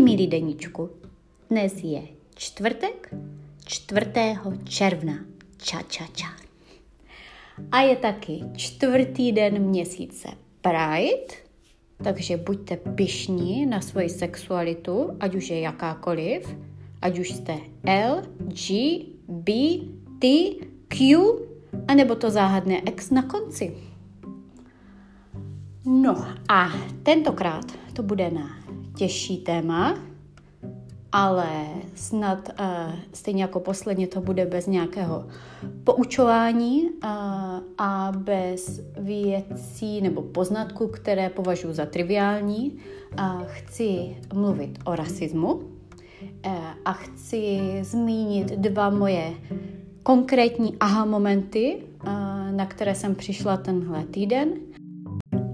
Milí, milí deníčku, dnes je čtvrtek, 4. června. Ča, ča, ča. A je taky čtvrtý den měsíce Pride, takže buďte pišní na svoji sexualitu, ať už je jakákoliv, ať už jste L, G, B, T, Q, anebo to záhadné X na konci. No a tentokrát to bude na těžší téma, ale snad uh, stejně jako posledně to bude bez nějakého poučování uh, a bez věcí nebo poznatků, které považuji za triviální. Uh, chci mluvit o rasismu uh, a chci zmínit dva moje konkrétní aha momenty, uh, na které jsem přišla tenhle týden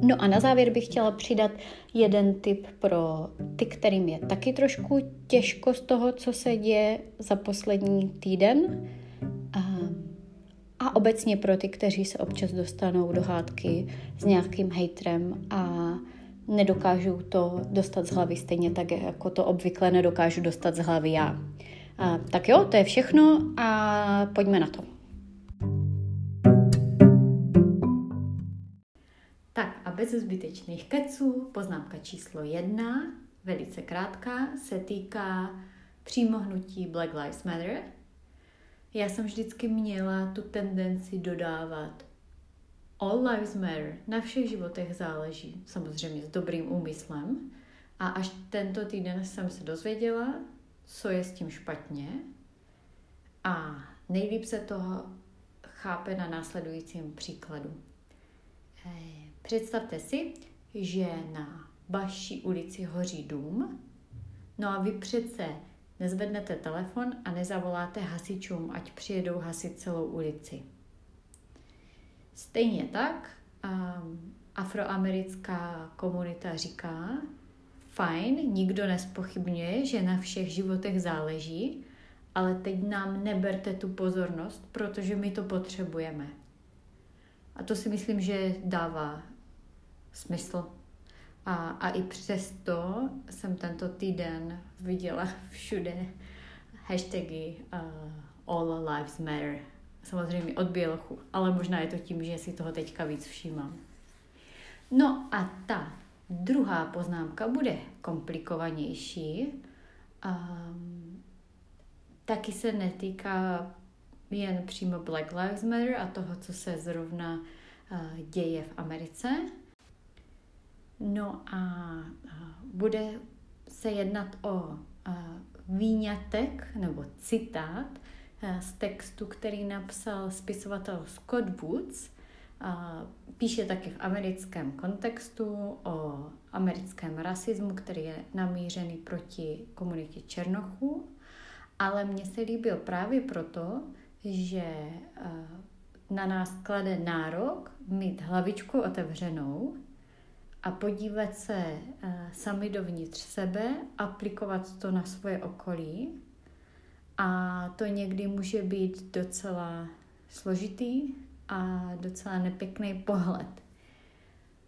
No a na závěr bych chtěla přidat jeden tip pro ty, kterým je taky trošku těžko z toho, co se děje za poslední týden. A, a obecně pro ty, kteří se občas dostanou do hádky s nějakým hejtrem a nedokážou to dostat z hlavy stejně tak, jako to obvykle nedokážu dostat z hlavy já. A, tak jo, to je všechno a pojďme na to. Bez zbytečných keců, poznámka číslo jedna, velice krátká, se týká přímo hnutí Black Lives Matter. Já jsem vždycky měla tu tendenci dodávat All lives matter, na všech životech záleží, samozřejmě s dobrým úmyslem. A až tento týden jsem se dozvěděla, co je s tím špatně. A nejlíp se toho chápe na následujícím příkladu. Představte si, že na vaší ulici hoří dům, no a vy přece nezvednete telefon a nezavoláte hasičům, ať přijedou hasit celou ulici. Stejně tak um, afroamerická komunita říká, fajn, nikdo nespochybňuje, že na všech životech záleží, ale teď nám neberte tu pozornost, protože my to potřebujeme. A to si myslím, že dává smysl. A, a i přesto jsem tento týden viděla všude hashtagy uh, All Lives Matter. Samozřejmě od bělochu, ale možná je to tím, že si toho teďka víc všímám. No a ta druhá poznámka bude komplikovanější. Um, taky se netýká jen přímo Black Lives Matter a toho, co se zrovna uh, děje v Americe, No a bude se jednat o výňatek nebo citát z textu, který napsal spisovatel Scott Woods. Píše taky v americkém kontextu o americkém rasismu, který je namířený proti komunitě Černochů, ale mně se líbil právě proto, že na nás klade nárok mít hlavičku otevřenou a podívat se uh, sami dovnitř sebe, aplikovat to na svoje okolí. A to někdy může být docela složitý a docela nepěkný pohled.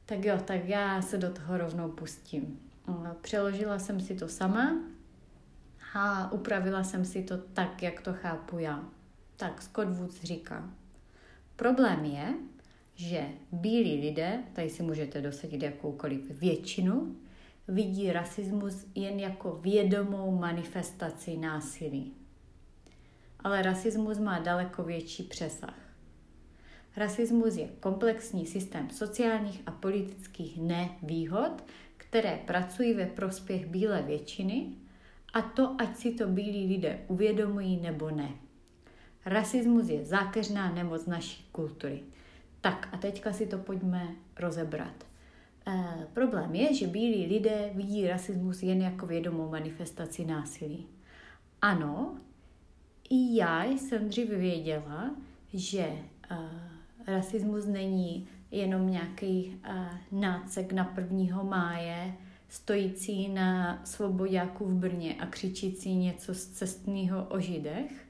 Tak jo, tak já se do toho rovnou pustím. Přeložila jsem si to sama a upravila jsem si to tak, jak to chápu já. Tak Scott Woods říká, problém je, že bílí lidé, tady si můžete dosadit jakoukoliv většinu, vidí rasismus jen jako vědomou manifestaci násilí. Ale rasismus má daleko větší přesah. Rasismus je komplexní systém sociálních a politických nevýhod, které pracují ve prospěch bílé většiny, a to ať si to bílí lidé uvědomují nebo ne. Rasismus je zákeřná nemoc naší kultury. Tak a teďka si to pojďme rozebrat. E, problém je, že bílí lidé vidí rasismus jen jako vědomou manifestaci násilí. Ano, i já jsem dříve věděla, že e, rasismus není jenom nějaký e, nácek na 1. máje, stojící na svobodáku v Brně a křičící něco z cestného o židech.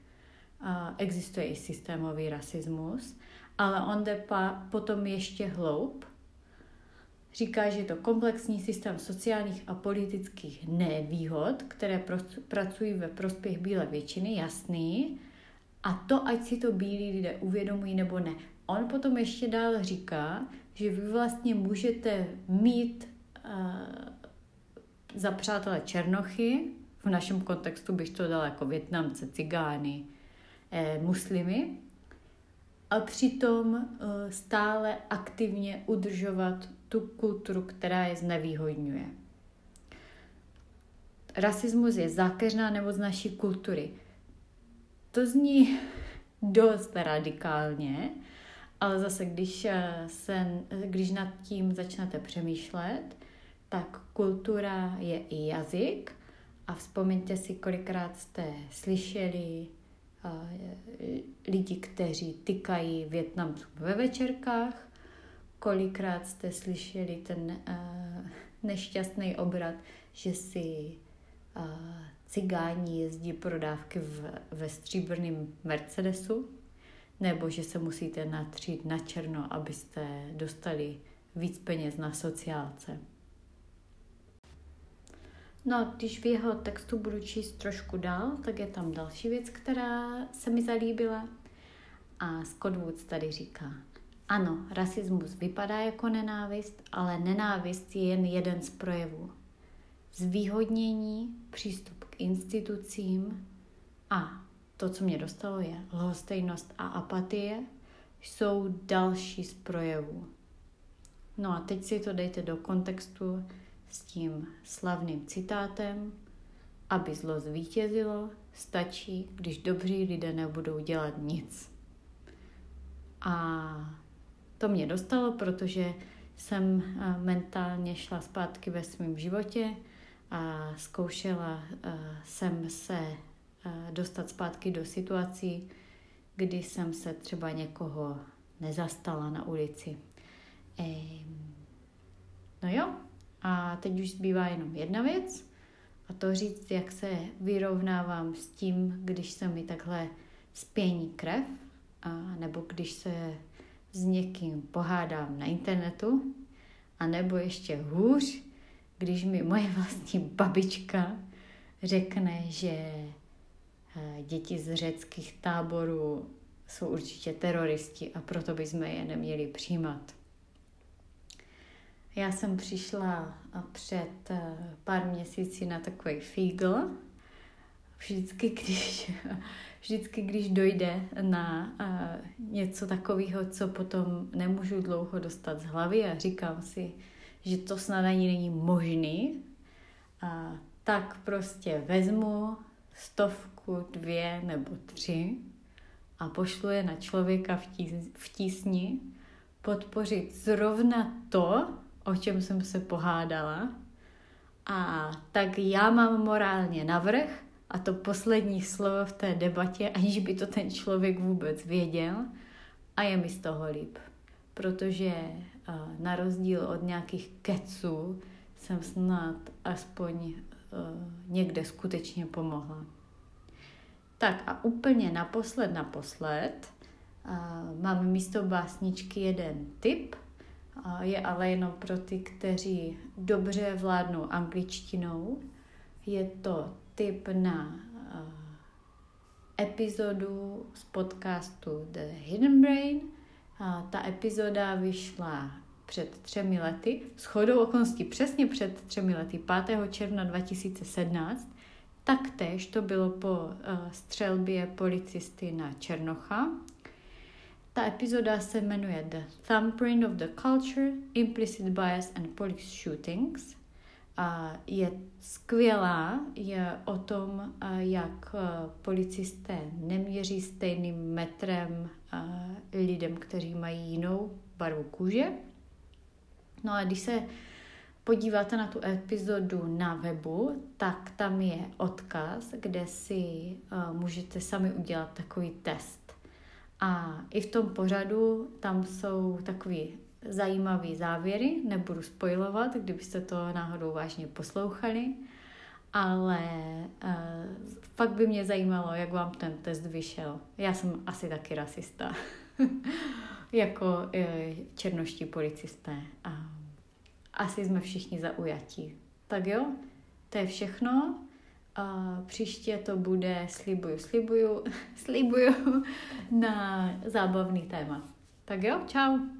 Existuje i systémový rasismus ale on jde pa, potom ještě hloub Říká, že je to komplexní systém sociálních a politických nevýhod, které pracují ve prospěch bílé většiny, jasný. A to, ať si to bílí lidé uvědomují nebo ne. On potom ještě dál říká, že vy vlastně můžete mít uh, za přátelé černochy, v našem kontextu bych to dala jako Větnamce, cigány, eh, muslimy, a přitom eh, stále aktivně udržovat tu kulturu, která je znevýhodňuje. Rasismus je zákeřná nemoc naší kultury. To zní dost radikálně, ale zase, když, eh, se, když nad tím začnete přemýšlet, tak kultura je i jazyk a vzpomeňte si, kolikrát jste slyšeli lidi, kteří tykají Větnamcům ve večerkách, kolikrát jste slyšeli ten uh, nešťastný obrat, že si uh, cigáni jezdí pro dávky v, ve stříbrném Mercedesu, nebo že se musíte natřít na černo, abyste dostali víc peněz na sociálce. No, když v jeho textu budu číst trošku dál, tak je tam další věc, která se mi zalíbila. A Scott Woods tady říká, ano, rasismus vypadá jako nenávist, ale nenávist je jen jeden z projevů. Zvýhodnění, přístup k institucím a to, co mě dostalo, je lhostejnost a apatie, jsou další z projevů. No a teď si to dejte do kontextu s tím slavným citátem, aby zlo zvítězilo, stačí, když dobří lidé nebudou dělat nic. A to mě dostalo, protože jsem eh, mentálně šla zpátky ve svém životě a zkoušela eh, jsem se eh, dostat zpátky do situací, kdy jsem se třeba někoho nezastala na ulici. No jo, a teď už zbývá jenom jedna věc, a to říct, jak se vyrovnávám s tím, když se mi takhle spění krev, a nebo když se s někým pohádám na internetu, a nebo ještě hůř, když mi moje vlastní babička řekne, že eh, děti z řeckých táborů jsou určitě teroristi a proto bychom je neměli přijímat. Já jsem přišla před eh, pár měsíci na takový fígl. Vždycky, když, vždycky, když dojde na eh, něco takového, co potom nemůžu dlouho dostat z hlavy a říkám si, že to snad ani není možný, a tak prostě vezmu stovku, dvě nebo tři a pošlu je na člověka v tísni podpořit zrovna to, o čem jsem se pohádala. A tak já mám morálně navrh a to poslední slovo v té debatě, aniž by to ten člověk vůbec věděl. A je mi z toho líp, protože na rozdíl od nějakých keců jsem snad aspoň někde skutečně pomohla. Tak a úplně naposled, naposled, mám místo básničky jeden tip – je ale jenom pro ty, kteří dobře vládnou angličtinou. Je to tip na epizodu z podcastu The Hidden Brain. Ta epizoda vyšla před třemi lety, s chodou okolností přesně před třemi lety, 5. června 2017. Taktéž to bylo po střelbě policisty na Černocha, ta epizoda se jmenuje The Thumbprint of the Culture, Implicit Bias and Police Shootings. A je skvělá, je o tom, jak policisté neměří stejným metrem lidem, kteří mají jinou barvu kůže. No a když se podíváte na tu epizodu na webu, tak tam je odkaz, kde si můžete sami udělat takový test a i v tom pořadu tam jsou takový zajímavý závěry, nebudu spojovat, kdybyste to náhodou vážně poslouchali, ale uh, fakt by mě zajímalo, jak vám ten test vyšel. Já jsem asi taky rasista, jako uh, černoští policisté. A, asi jsme všichni zaujatí. Tak jo, to je všechno. Příště to bude, slibuju, slibuju, slibuju, na zábavný téma. Tak jo, čau.